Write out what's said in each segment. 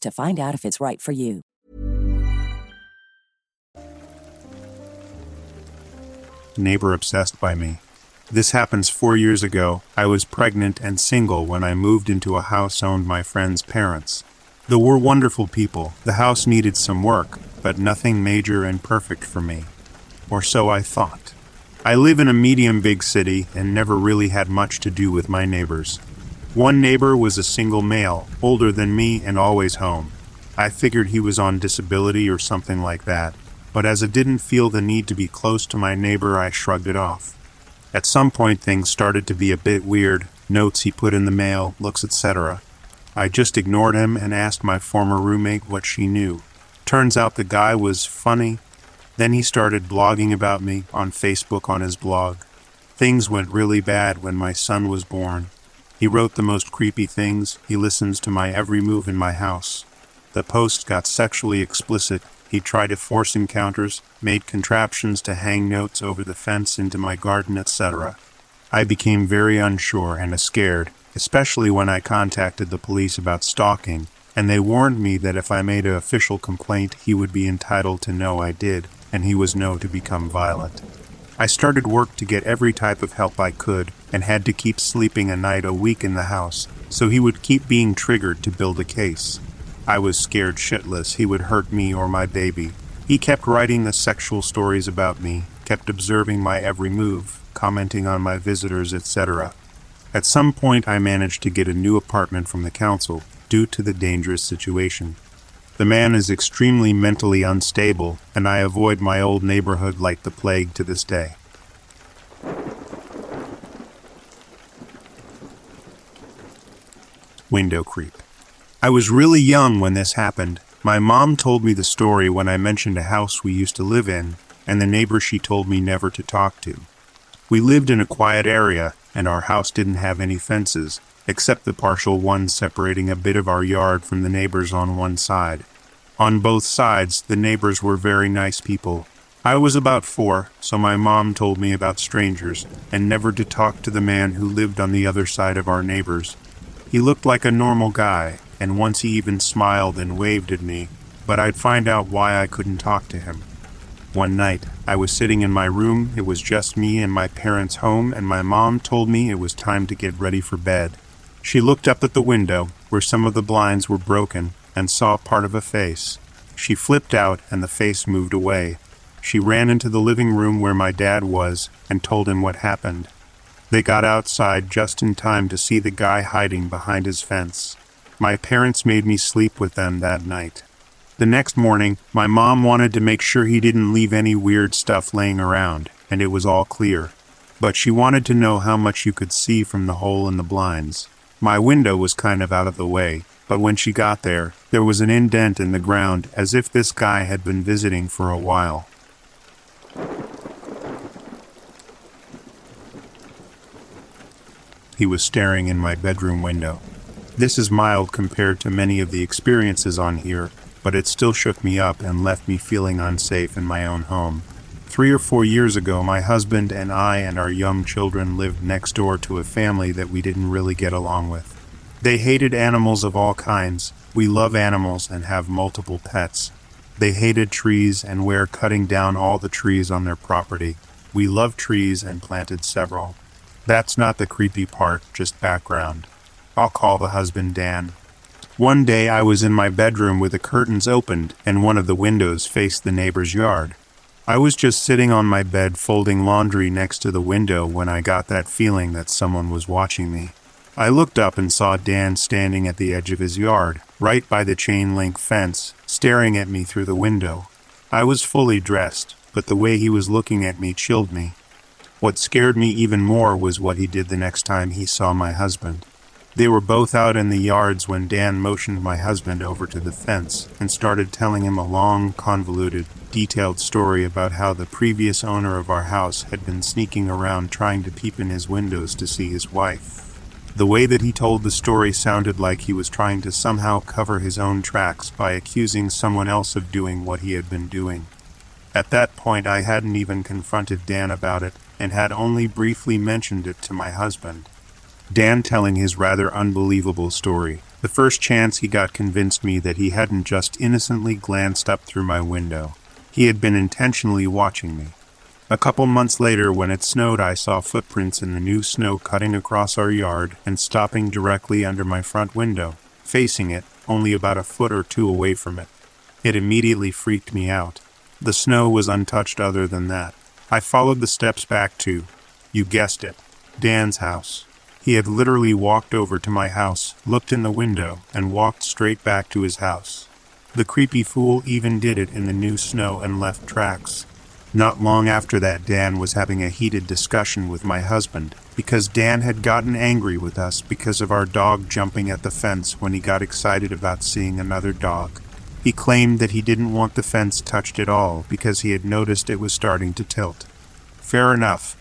to find out if it's right for you. neighbor obsessed by me. This happens four years ago. I was pregnant and single when I moved into a house owned my friend's parents. They were wonderful people. The house needed some work, but nothing major and perfect for me. Or so I thought. I live in a medium big city and never really had much to do with my neighbors. One neighbor was a single male, older than me and always home. I figured he was on disability or something like that, but as I didn't feel the need to be close to my neighbor, I shrugged it off. At some point, things started to be a bit weird notes he put in the mail, looks, etc. I just ignored him and asked my former roommate what she knew. Turns out the guy was funny. Then he started blogging about me on Facebook on his blog. Things went really bad when my son was born. He wrote the most creepy things. He listens to my every move in my house. The post got sexually explicit. He tried to force encounters, made contraptions to hang notes over the fence into my garden, etc. I became very unsure and scared, especially when I contacted the police about stalking, and they warned me that if I made an official complaint, he would be entitled to know I did, and he was known to become violent. I started work to get every type of help I could, and had to keep sleeping a night a week in the house, so he would keep being triggered to build a case. I was scared shitless he would hurt me or my baby. He kept writing the sexual stories about me, kept observing my every move, commenting on my visitors, etc. At some point, I managed to get a new apartment from the council due to the dangerous situation. The man is extremely mentally unstable, and I avoid my old neighborhood like the plague to this day. Window creep. I was really young when this happened. My mom told me the story when I mentioned a house we used to live in and the neighbor she told me never to talk to. We lived in a quiet area, and our house didn't have any fences, except the partial one separating a bit of our yard from the neighbors on one side. On both sides, the neighbors were very nice people. I was about four, so my mom told me about strangers, and never to talk to the man who lived on the other side of our neighbors. He looked like a normal guy, and once he even smiled and waved at me, but I'd find out why I couldn't talk to him. One night, I was sitting in my room, it was just me and my parents home, and my mom told me it was time to get ready for bed. She looked up at the window, where some of the blinds were broken, and saw part of a face. She flipped out, and the face moved away. She ran into the living room where my dad was and told him what happened. They got outside just in time to see the guy hiding behind his fence. My parents made me sleep with them that night. The next morning, my mom wanted to make sure he didn't leave any weird stuff laying around, and it was all clear. But she wanted to know how much you could see from the hole in the blinds. My window was kind of out of the way, but when she got there, there was an indent in the ground as if this guy had been visiting for a while. He was staring in my bedroom window. This is mild compared to many of the experiences on here, but it still shook me up and left me feeling unsafe in my own home. Three or four years ago, my husband and I and our young children lived next door to a family that we didn't really get along with. They hated animals of all kinds. We love animals and have multiple pets. They hated trees and were cutting down all the trees on their property. We love trees and planted several. That's not the creepy part, just background. I'll call the husband Dan. One day I was in my bedroom with the curtains opened and one of the windows faced the neighbor's yard. I was just sitting on my bed folding laundry next to the window when I got that feeling that someone was watching me. I looked up and saw Dan standing at the edge of his yard, right by the chain link fence, staring at me through the window. I was fully dressed, but the way he was looking at me chilled me. What scared me even more was what he did the next time he saw my husband. They were both out in the yards when Dan motioned my husband over to the fence and started telling him a long, convoluted, detailed story about how the previous owner of our house had been sneaking around trying to peep in his windows to see his wife. The way that he told the story sounded like he was trying to somehow cover his own tracks by accusing someone else of doing what he had been doing. At that point, I hadn't even confronted Dan about it and had only briefly mentioned it to my husband. Dan telling his rather unbelievable story. The first chance he got convinced me that he hadn't just innocently glanced up through my window. He had been intentionally watching me. A couple months later, when it snowed, I saw footprints in the new snow cutting across our yard and stopping directly under my front window, facing it, only about a foot or two away from it. It immediately freaked me out. The snow was untouched other than that. I followed the steps back to, you guessed it, Dan's house. He had literally walked over to my house, looked in the window, and walked straight back to his house. The creepy fool even did it in the new snow and left tracks. Not long after that, Dan was having a heated discussion with my husband because Dan had gotten angry with us because of our dog jumping at the fence when he got excited about seeing another dog. He claimed that he didn't want the fence touched at all because he had noticed it was starting to tilt. Fair enough.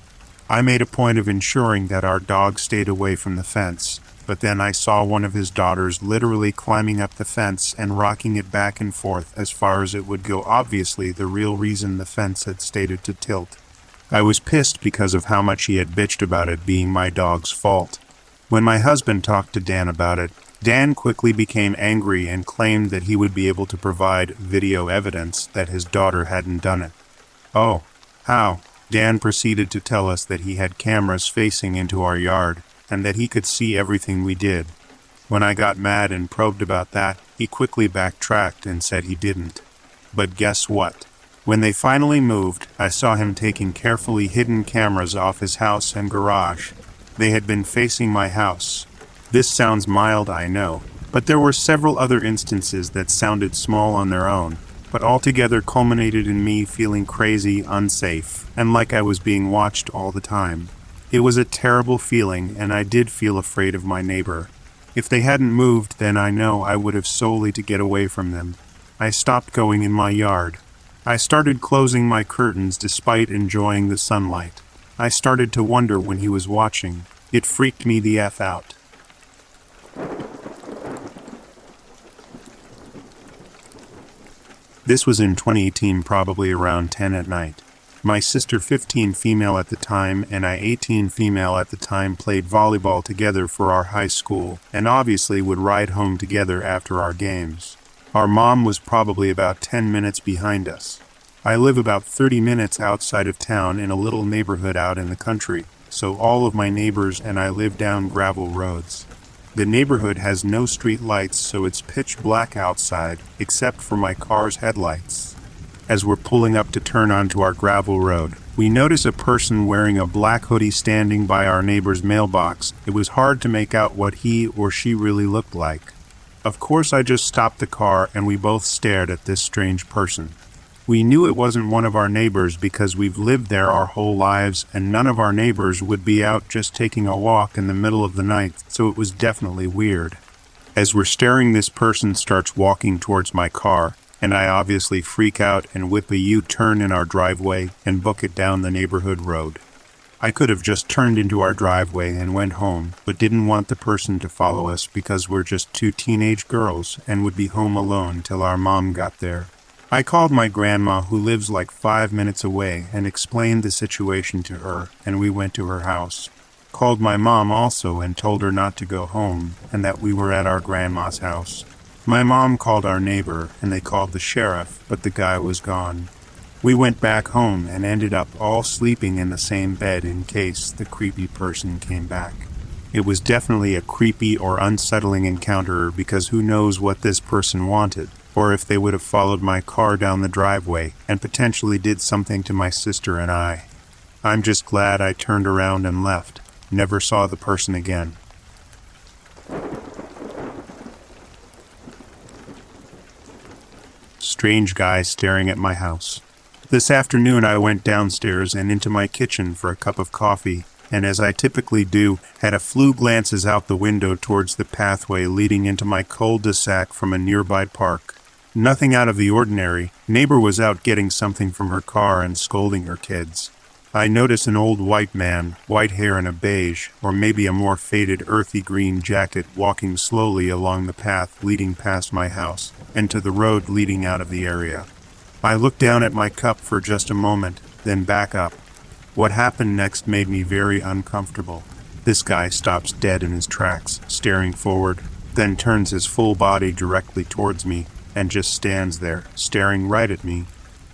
I made a point of ensuring that our dog stayed away from the fence, but then I saw one of his daughters literally climbing up the fence and rocking it back and forth as far as it would go, obviously, the real reason the fence had stated to tilt. I was pissed because of how much he had bitched about it being my dog's fault. When my husband talked to Dan about it, Dan quickly became angry and claimed that he would be able to provide video evidence that his daughter hadn't done it. Oh, how? Dan proceeded to tell us that he had cameras facing into our yard and that he could see everything we did. When I got mad and probed about that, he quickly backtracked and said he didn't. But guess what? When they finally moved, I saw him taking carefully hidden cameras off his house and garage. They had been facing my house. This sounds mild, I know, but there were several other instances that sounded small on their own, but altogether culminated in me feeling crazy, unsafe, and like I was being watched all the time. It was a terrible feeling, and I did feel afraid of my neighbor. If they hadn't moved, then I know I would have solely to get away from them. I stopped going in my yard. I started closing my curtains despite enjoying the sunlight. I started to wonder when he was watching. It freaked me the F out. This was in 2018, probably around 10 at night. My sister, 15 female at the time, and I, 18 female at the time, played volleyball together for our high school, and obviously would ride home together after our games. Our mom was probably about 10 minutes behind us. I live about 30 minutes outside of town in a little neighborhood out in the country, so all of my neighbors and I live down gravel roads. The neighborhood has no street lights, so it's pitch black outside, except for my car's headlights as we're pulling up to turn onto our gravel road. We notice a person wearing a black hoodie standing by our neighbor's mailbox. It was hard to make out what he or she really looked like. Of course, I just stopped the car and we both stared at this strange person. We knew it wasn't one of our neighbors because we've lived there our whole lives and none of our neighbors would be out just taking a walk in the middle of the night, so it was definitely weird. As we're staring, this person starts walking towards my car and I obviously freak out and whip a U turn in our driveway and book it down the neighborhood road. I could have just turned into our driveway and went home, but didn't want the person to follow us because we're just two teenage girls and would be home alone till our mom got there. I called my grandma, who lives like five minutes away, and explained the situation to her, and we went to her house. Called my mom also and told her not to go home and that we were at our grandma's house. My mom called our neighbor, and they called the sheriff, but the guy was gone. We went back home and ended up all sleeping in the same bed in case the creepy person came back. It was definitely a creepy or unsettling encounter because who knows what this person wanted, or if they would have followed my car down the driveway and potentially did something to my sister and I. I'm just glad I turned around and left, never saw the person again. strange guy staring at my house. This afternoon I went downstairs and into my kitchen for a cup of coffee, and as I typically do, had a few glances out the window towards the pathway leading into my cul-de-sac from a nearby park. Nothing out of the ordinary. Neighbor was out getting something from her car and scolding her kids. I notice an old white man, white hair and a beige, or maybe a more faded earthy green jacket, walking slowly along the path leading past my house and to the road leading out of the area. I look down at my cup for just a moment, then back up. What happened next made me very uncomfortable. This guy stops dead in his tracks, staring forward, then turns his full body directly towards me and just stands there, staring right at me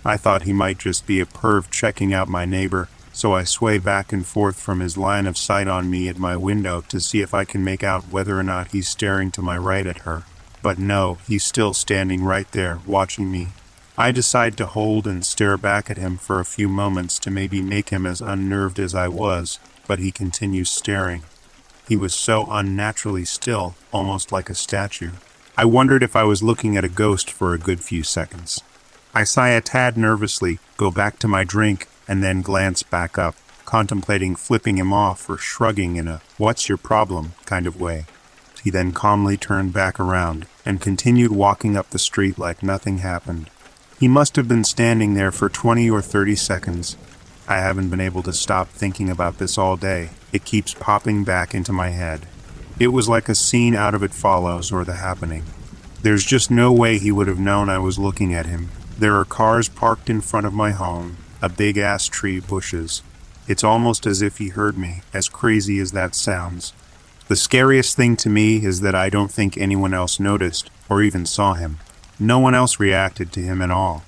I thought he might just be a perv checking out my neighbor, so I sway back and forth from his line of sight on me at my window to see if I can make out whether or not he's staring to my right at her. But no, he's still standing right there, watching me. I decide to hold and stare back at him for a few moments to maybe make him as unnerved as I was, but he continues staring. He was so unnaturally still, almost like a statue. I wondered if I was looking at a ghost for a good few seconds. I sigh a tad nervously, go back to my drink, and then glance back up, contemplating flipping him off or shrugging in a what's your problem kind of way. He then calmly turned back around and continued walking up the street like nothing happened. He must have been standing there for 20 or 30 seconds. I haven't been able to stop thinking about this all day. It keeps popping back into my head. It was like a scene out of It Follows or The Happening. There's just no way he would have known I was looking at him, there are cars parked in front of my home, a big ass tree, bushes. It's almost as if he heard me, as crazy as that sounds. The scariest thing to me is that I don't think anyone else noticed or even saw him. No one else reacted to him at all.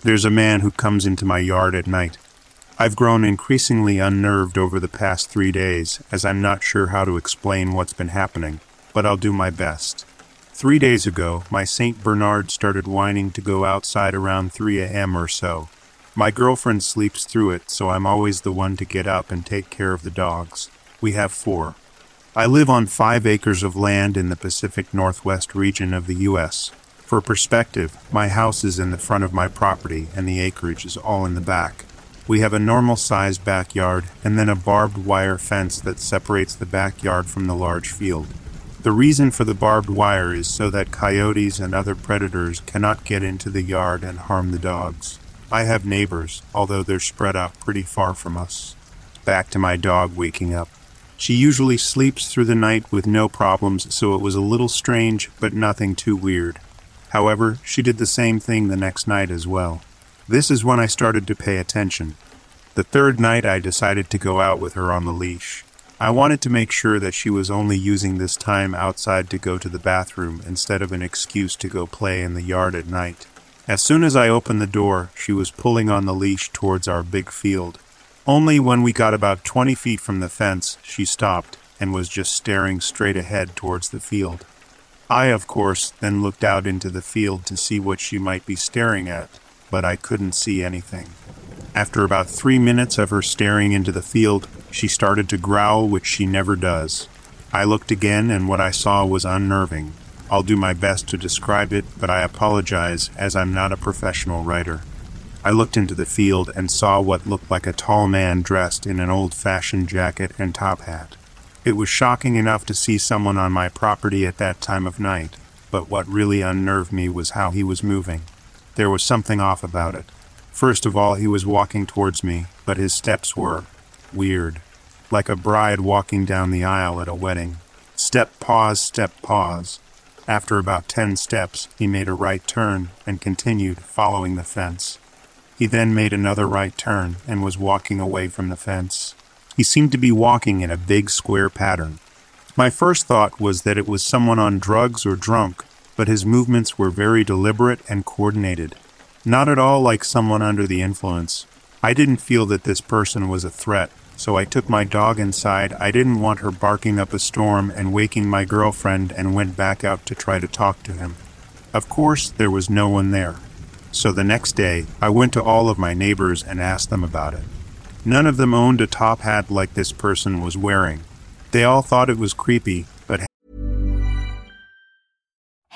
There's a man who comes into my yard at night. I've grown increasingly unnerved over the past three days, as I'm not sure how to explain what's been happening but I'll do my best. Three days ago, my St. Bernard started whining to go outside around 3 a.m. or so. My girlfriend sleeps through it, so I'm always the one to get up and take care of the dogs. We have four. I live on five acres of land in the Pacific Northwest region of the U.S. For perspective, my house is in the front of my property and the acreage is all in the back. We have a normal sized backyard and then a barbed wire fence that separates the backyard from the large field. The reason for the barbed wire is so that coyotes and other predators cannot get into the yard and harm the dogs. I have neighbors, although they're spread out pretty far from us. Back to my dog waking up. She usually sleeps through the night with no problems, so it was a little strange, but nothing too weird. However, she did the same thing the next night as well. This is when I started to pay attention. The third night, I decided to go out with her on the leash. I wanted to make sure that she was only using this time outside to go to the bathroom instead of an excuse to go play in the yard at night. As soon as I opened the door, she was pulling on the leash towards our big field. Only when we got about 20 feet from the fence, she stopped and was just staring straight ahead towards the field. I, of course, then looked out into the field to see what she might be staring at but I couldn't see anything. After about three minutes of her staring into the field, she started to growl, which she never does. I looked again, and what I saw was unnerving. I'll do my best to describe it, but I apologize as I'm not a professional writer. I looked into the field and saw what looked like a tall man dressed in an old fashioned jacket and top hat. It was shocking enough to see someone on my property at that time of night, but what really unnerved me was how he was moving. There was something off about it. First of all, he was walking towards me, but his steps were weird, like a bride walking down the aisle at a wedding. Step, pause, step, pause. After about ten steps, he made a right turn and continued following the fence. He then made another right turn and was walking away from the fence. He seemed to be walking in a big square pattern. My first thought was that it was someone on drugs or drunk, but his movements were very deliberate and coordinated. Not at all like someone under the influence. I didn't feel that this person was a threat, so I took my dog inside. I didn't want her barking up a storm and waking my girlfriend and went back out to try to talk to him. Of course, there was no one there. So the next day, I went to all of my neighbors and asked them about it. None of them owned a top hat like this person was wearing. They all thought it was creepy,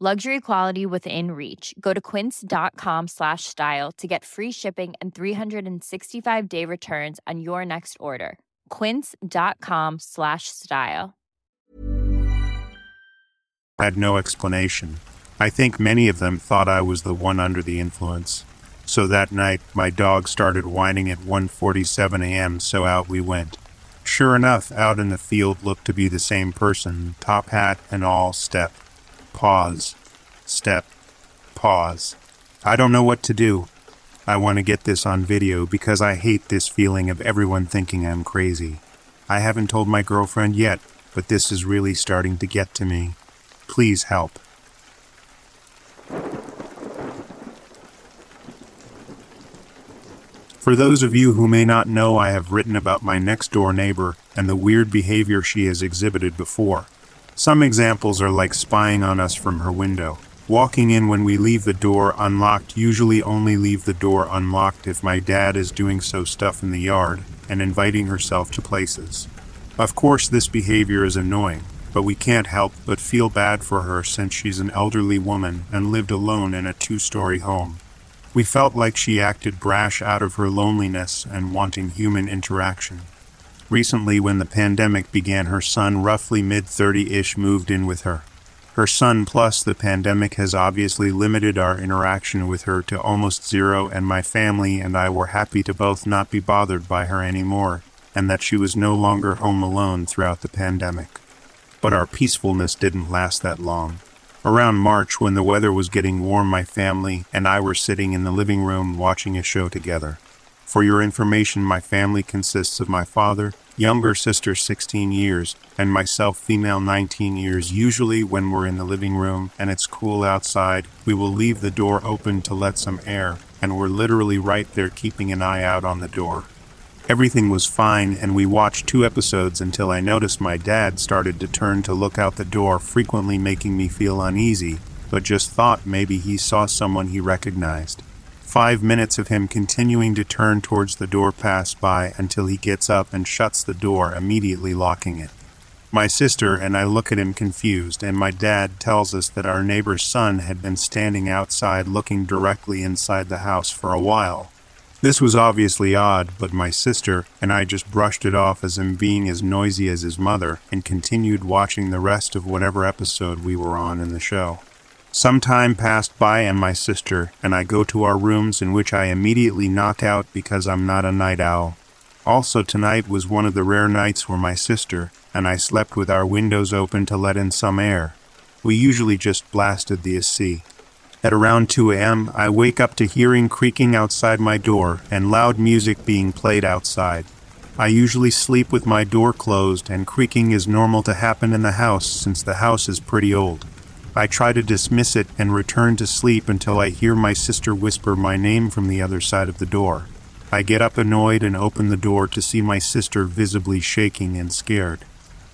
Luxury quality within reach. Go to quince.com slash style to get free shipping and 365 day returns on your next order. Quince.com slash style. had no explanation. I think many of them thought I was the one under the influence. So that night, my dog started whining at 1:47 a.m., so out we went. Sure enough, out in the field looked to be the same person, top hat and all, step, pause, step, pause. I don't know what to do. I want to get this on video because I hate this feeling of everyone thinking I'm crazy. I haven't told my girlfriend yet, but this is really starting to get to me. Please help. For those of you who may not know, I have written about my next door neighbor and the weird behavior she has exhibited before. Some examples are like spying on us from her window. Walking in when we leave the door unlocked, usually only leave the door unlocked if my dad is doing so stuff in the yard, and inviting herself to places. Of course, this behavior is annoying, but we can't help but feel bad for her since she's an elderly woman and lived alone in a two story home. We felt like she acted brash out of her loneliness and wanting human interaction. Recently, when the pandemic began, her son, roughly mid 30 ish, moved in with her. Her son plus the pandemic has obviously limited our interaction with her to almost zero, and my family and I were happy to both not be bothered by her anymore, and that she was no longer home alone throughout the pandemic. But our peacefulness didn't last that long. Around March, when the weather was getting warm, my family and I were sitting in the living room watching a show together. For your information, my family consists of my father, younger sister 16 years, and myself female 19 years. Usually when we're in the living room and it's cool outside, we will leave the door open to let some air, and we're literally right there keeping an eye out on the door. Everything was fine, and we watched two episodes until I noticed my dad started to turn to look out the door, frequently making me feel uneasy, but just thought maybe he saw someone he recognized. Five minutes of him continuing to turn towards the door pass by until he gets up and shuts the door, immediately locking it. My sister and I look at him confused, and my dad tells us that our neighbor's son had been standing outside looking directly inside the house for a while. This was obviously odd, but my sister and I just brushed it off as him being as noisy as his mother and continued watching the rest of whatever episode we were on in the show. Some time passed by, and my sister and I go to our rooms, in which I immediately knock out because I'm not a night owl. Also, tonight was one of the rare nights where my sister and I slept with our windows open to let in some air. We usually just blasted the AC. At around 2 a.m., I wake up to hearing creaking outside my door and loud music being played outside. I usually sleep with my door closed, and creaking is normal to happen in the house since the house is pretty old. I try to dismiss it and return to sleep until I hear my sister whisper my name from the other side of the door. I get up annoyed and open the door to see my sister visibly shaking and scared.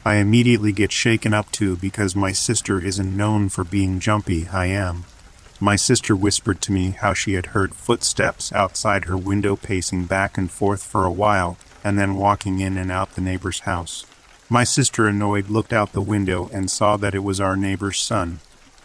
I immediately get shaken up too because my sister isn't known for being jumpy, I am. My sister whispered to me how she had heard footsteps outside her window pacing back and forth for a while, and then walking in and out the neighbor's house. My sister, annoyed, looked out the window and saw that it was our neighbor's son.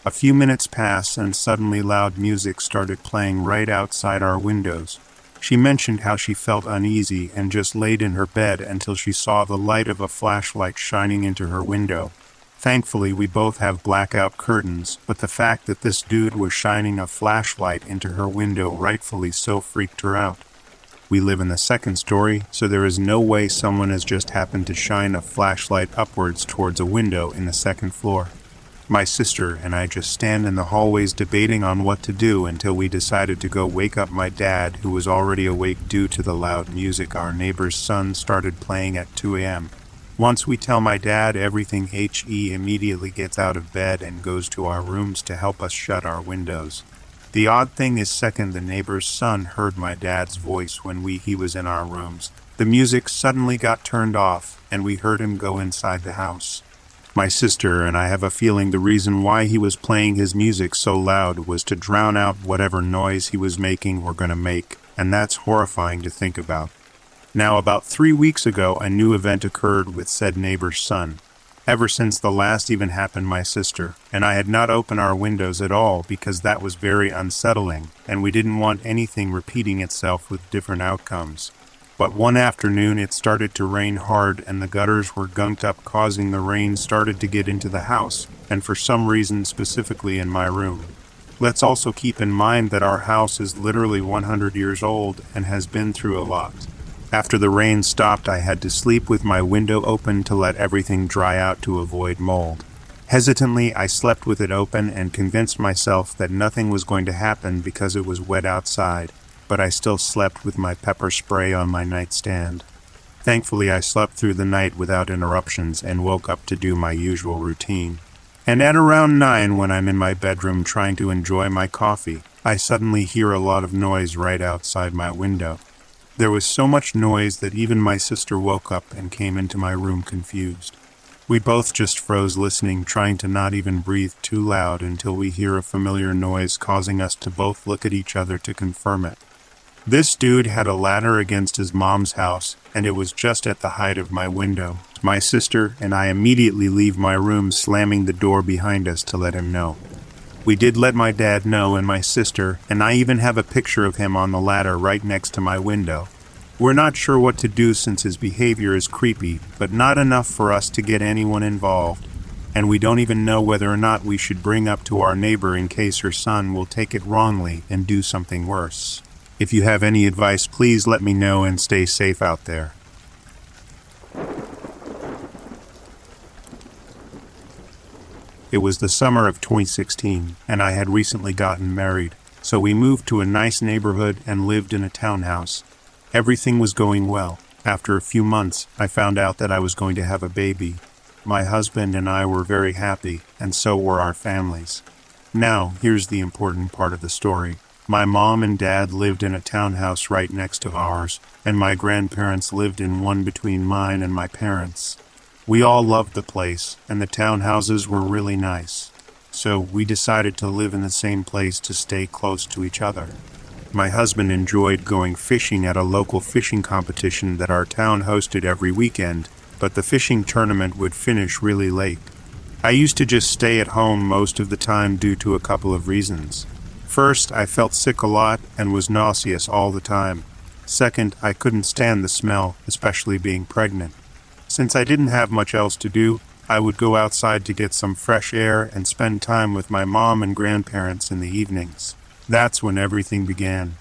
A few minutes passed, and suddenly loud music started playing right outside our windows. She mentioned how she felt uneasy and just laid in her bed until she saw the light of a flashlight shining into her window. Thankfully, we both have blackout curtains, but the fact that this dude was shining a flashlight into her window rightfully so freaked her out. We live in the second story, so there is no way someone has just happened to shine a flashlight upwards towards a window in the second floor. My sister and I just stand in the hallways debating on what to do until we decided to go wake up my dad, who was already awake due to the loud music our neighbor's son started playing at 2 a.m. Once we tell my dad everything, HE immediately gets out of bed and goes to our rooms to help us shut our windows. The odd thing is second the neighbor's son heard my dad's voice when we he was in our rooms. The music suddenly got turned off and we heard him go inside the house. My sister and I have a feeling the reason why he was playing his music so loud was to drown out whatever noise he was making or going to make, and that's horrifying to think about. Now, about three weeks ago, a new event occurred with said neighbor's son. Ever since the last even happened, my sister and I had not opened our windows at all because that was very unsettling, and we didn't want anything repeating itself with different outcomes. But one afternoon it started to rain hard and the gutters were gunked up, causing the rain started to get into the house, and for some reason specifically in my room. Let's also keep in mind that our house is literally 100 years old and has been through a lot. After the rain stopped, I had to sleep with my window open to let everything dry out to avoid mold. Hesitantly, I slept with it open and convinced myself that nothing was going to happen because it was wet outside, but I still slept with my pepper spray on my nightstand. Thankfully, I slept through the night without interruptions and woke up to do my usual routine. And at around nine, when I'm in my bedroom trying to enjoy my coffee, I suddenly hear a lot of noise right outside my window. There was so much noise that even my sister woke up and came into my room confused. We both just froze listening, trying to not even breathe too loud until we hear a familiar noise, causing us to both look at each other to confirm it. This dude had a ladder against his mom's house, and it was just at the height of my window. My sister and I immediately leave my room, slamming the door behind us to let him know. We did let my dad know and my sister, and I even have a picture of him on the ladder right next to my window. We're not sure what to do since his behavior is creepy, but not enough for us to get anyone involved. And we don't even know whether or not we should bring up to our neighbor in case her son will take it wrongly and do something worse. If you have any advice, please let me know and stay safe out there. It was the summer of 2016, and I had recently gotten married, so we moved to a nice neighborhood and lived in a townhouse. Everything was going well. After a few months, I found out that I was going to have a baby. My husband and I were very happy, and so were our families. Now, here's the important part of the story. My mom and dad lived in a townhouse right next to ours, and my grandparents lived in one between mine and my parents. We all loved the place, and the townhouses were really nice. So we decided to live in the same place to stay close to each other. My husband enjoyed going fishing at a local fishing competition that our town hosted every weekend, but the fishing tournament would finish really late. I used to just stay at home most of the time due to a couple of reasons. First, I felt sick a lot and was nauseous all the time. Second, I couldn't stand the smell, especially being pregnant. Since I didn't have much else to do, I would go outside to get some fresh air and spend time with my mom and grandparents in the evenings. That's when everything began.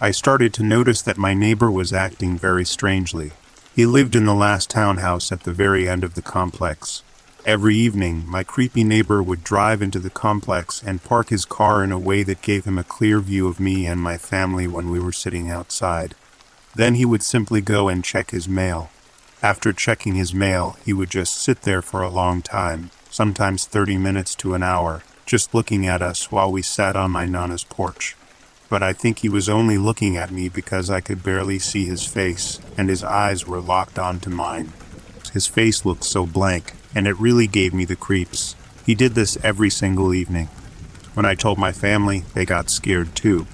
I started to notice that my neighbor was acting very strangely. He lived in the last townhouse at the very end of the complex. Every evening, my creepy neighbor would drive into the complex and park his car in a way that gave him a clear view of me and my family when we were sitting outside. Then he would simply go and check his mail. After checking his mail, he would just sit there for a long time, sometimes 30 minutes to an hour, just looking at us while we sat on my Nana's porch. But I think he was only looking at me because I could barely see his face, and his eyes were locked onto mine. His face looked so blank, and it really gave me the creeps. He did this every single evening. When I told my family, they got scared too.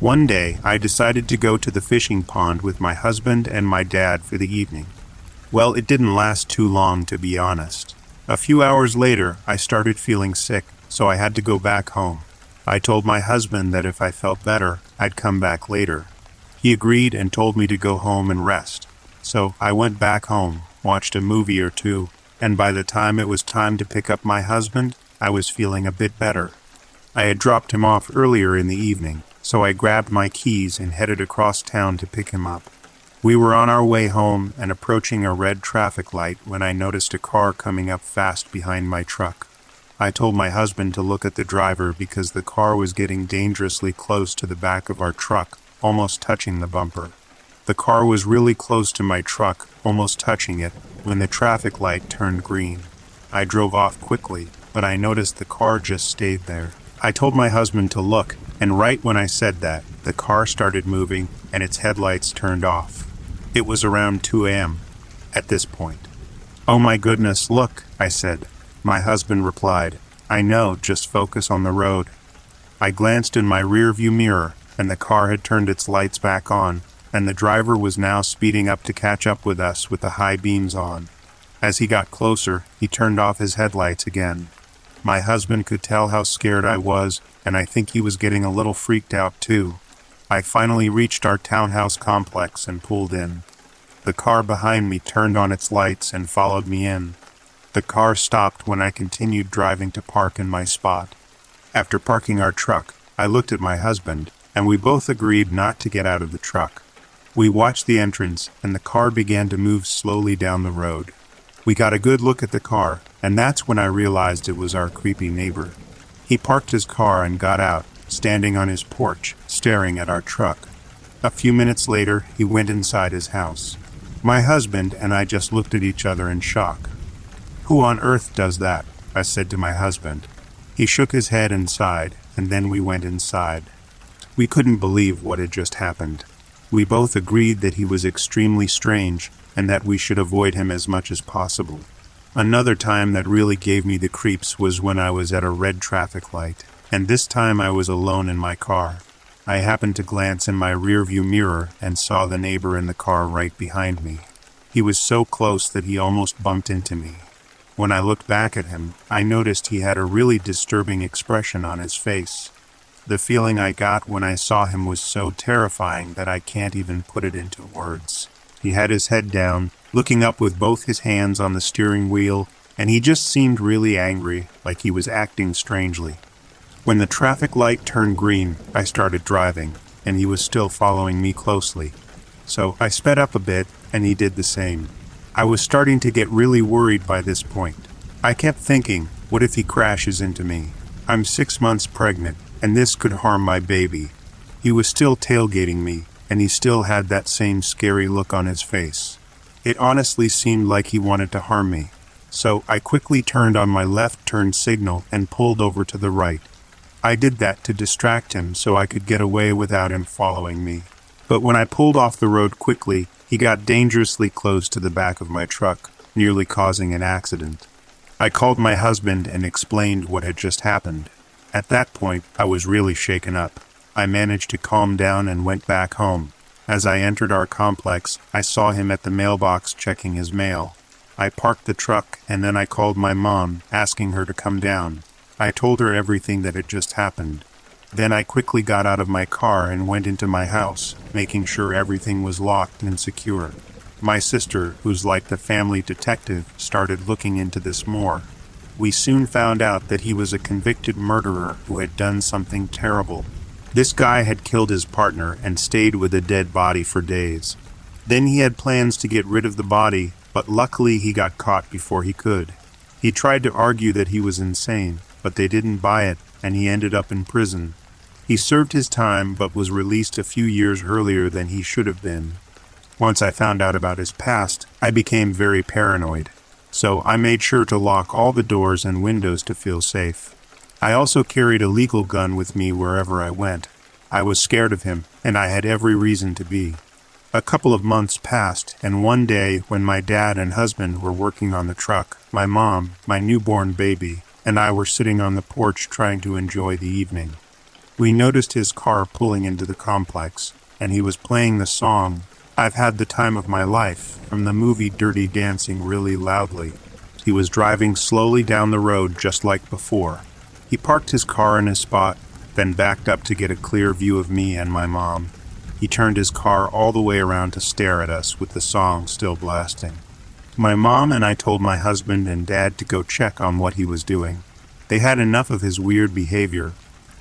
One day, I decided to go to the fishing pond with my husband and my dad for the evening. Well, it didn't last too long, to be honest. A few hours later, I started feeling sick, so I had to go back home. I told my husband that if I felt better, I'd come back later. He agreed and told me to go home and rest. So I went back home, watched a movie or two, and by the time it was time to pick up my husband, I was feeling a bit better. I had dropped him off earlier in the evening, so I grabbed my keys and headed across town to pick him up. We were on our way home and approaching a red traffic light when I noticed a car coming up fast behind my truck. I told my husband to look at the driver because the car was getting dangerously close to the back of our truck, almost touching the bumper. The car was really close to my truck, almost touching it, when the traffic light turned green. I drove off quickly, but I noticed the car just stayed there. I told my husband to look, and right when I said that, the car started moving and its headlights turned off. It was around 2 a.m. at this point. Oh my goodness, look, I said. My husband replied, I know, just focus on the road. I glanced in my rearview mirror, and the car had turned its lights back on, and the driver was now speeding up to catch up with us with the high beams on. As he got closer, he turned off his headlights again. My husband could tell how scared I was, and I think he was getting a little freaked out too. I finally reached our townhouse complex and pulled in. The car behind me turned on its lights and followed me in. The car stopped when I continued driving to park in my spot. After parking our truck, I looked at my husband, and we both agreed not to get out of the truck. We watched the entrance, and the car began to move slowly down the road. We got a good look at the car, and that's when I realized it was our creepy neighbor. He parked his car and got out, standing on his porch, staring at our truck. A few minutes later, he went inside his house. My husband and I just looked at each other in shock. Who on earth does that? I said to my husband. He shook his head and sighed, and then we went inside. We couldn't believe what had just happened. We both agreed that he was extremely strange and that we should avoid him as much as possible. Another time that really gave me the creeps was when I was at a red traffic light, and this time I was alone in my car. I happened to glance in my rearview mirror and saw the neighbor in the car right behind me. He was so close that he almost bumped into me. When I looked back at him, I noticed he had a really disturbing expression on his face. The feeling I got when I saw him was so terrifying that I can't even put it into words. He had his head down, looking up with both his hands on the steering wheel, and he just seemed really angry, like he was acting strangely. When the traffic light turned green, I started driving, and he was still following me closely. So I sped up a bit, and he did the same. I was starting to get really worried by this point. I kept thinking, what if he crashes into me? I'm six months pregnant, and this could harm my baby. He was still tailgating me, and he still had that same scary look on his face. It honestly seemed like he wanted to harm me. So I quickly turned on my left turn signal and pulled over to the right. I did that to distract him so I could get away without him following me. But when I pulled off the road quickly, he got dangerously close to the back of my truck, nearly causing an accident. I called my husband and explained what had just happened. At that point, I was really shaken up. I managed to calm down and went back home. As I entered our complex, I saw him at the mailbox checking his mail. I parked the truck and then I called my mom, asking her to come down. I told her everything that had just happened. Then I quickly got out of my car and went into my house, making sure everything was locked and secure. My sister, who's like the family detective, started looking into this more. We soon found out that he was a convicted murderer who had done something terrible. This guy had killed his partner and stayed with a dead body for days. Then he had plans to get rid of the body, but luckily he got caught before he could. He tried to argue that he was insane, but they didn't buy it, and he ended up in prison. He served his time but was released a few years earlier than he should have been. Once I found out about his past, I became very paranoid. So I made sure to lock all the doors and windows to feel safe. I also carried a legal gun with me wherever I went. I was scared of him, and I had every reason to be. A couple of months passed, and one day, when my dad and husband were working on the truck, my mom, my newborn baby, and I were sitting on the porch trying to enjoy the evening. We noticed his car pulling into the complex, and he was playing the song I've had the time of my life from the movie Dirty Dancing really loudly. He was driving slowly down the road just like before. He parked his car in a spot, then backed up to get a clear view of me and my mom. He turned his car all the way around to stare at us with the song still blasting. My mom and I told my husband and dad to go check on what he was doing. They had enough of his weird behavior.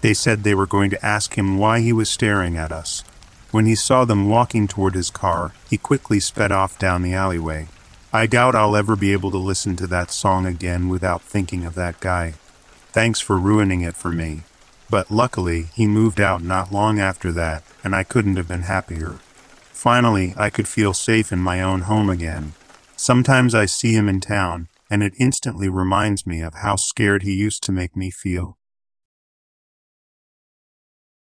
They said they were going to ask him why he was staring at us. When he saw them walking toward his car, he quickly sped off down the alleyway. I doubt I'll ever be able to listen to that song again without thinking of that guy. Thanks for ruining it for me. But luckily, he moved out not long after that, and I couldn't have been happier. Finally, I could feel safe in my own home again. Sometimes I see him in town, and it instantly reminds me of how scared he used to make me feel.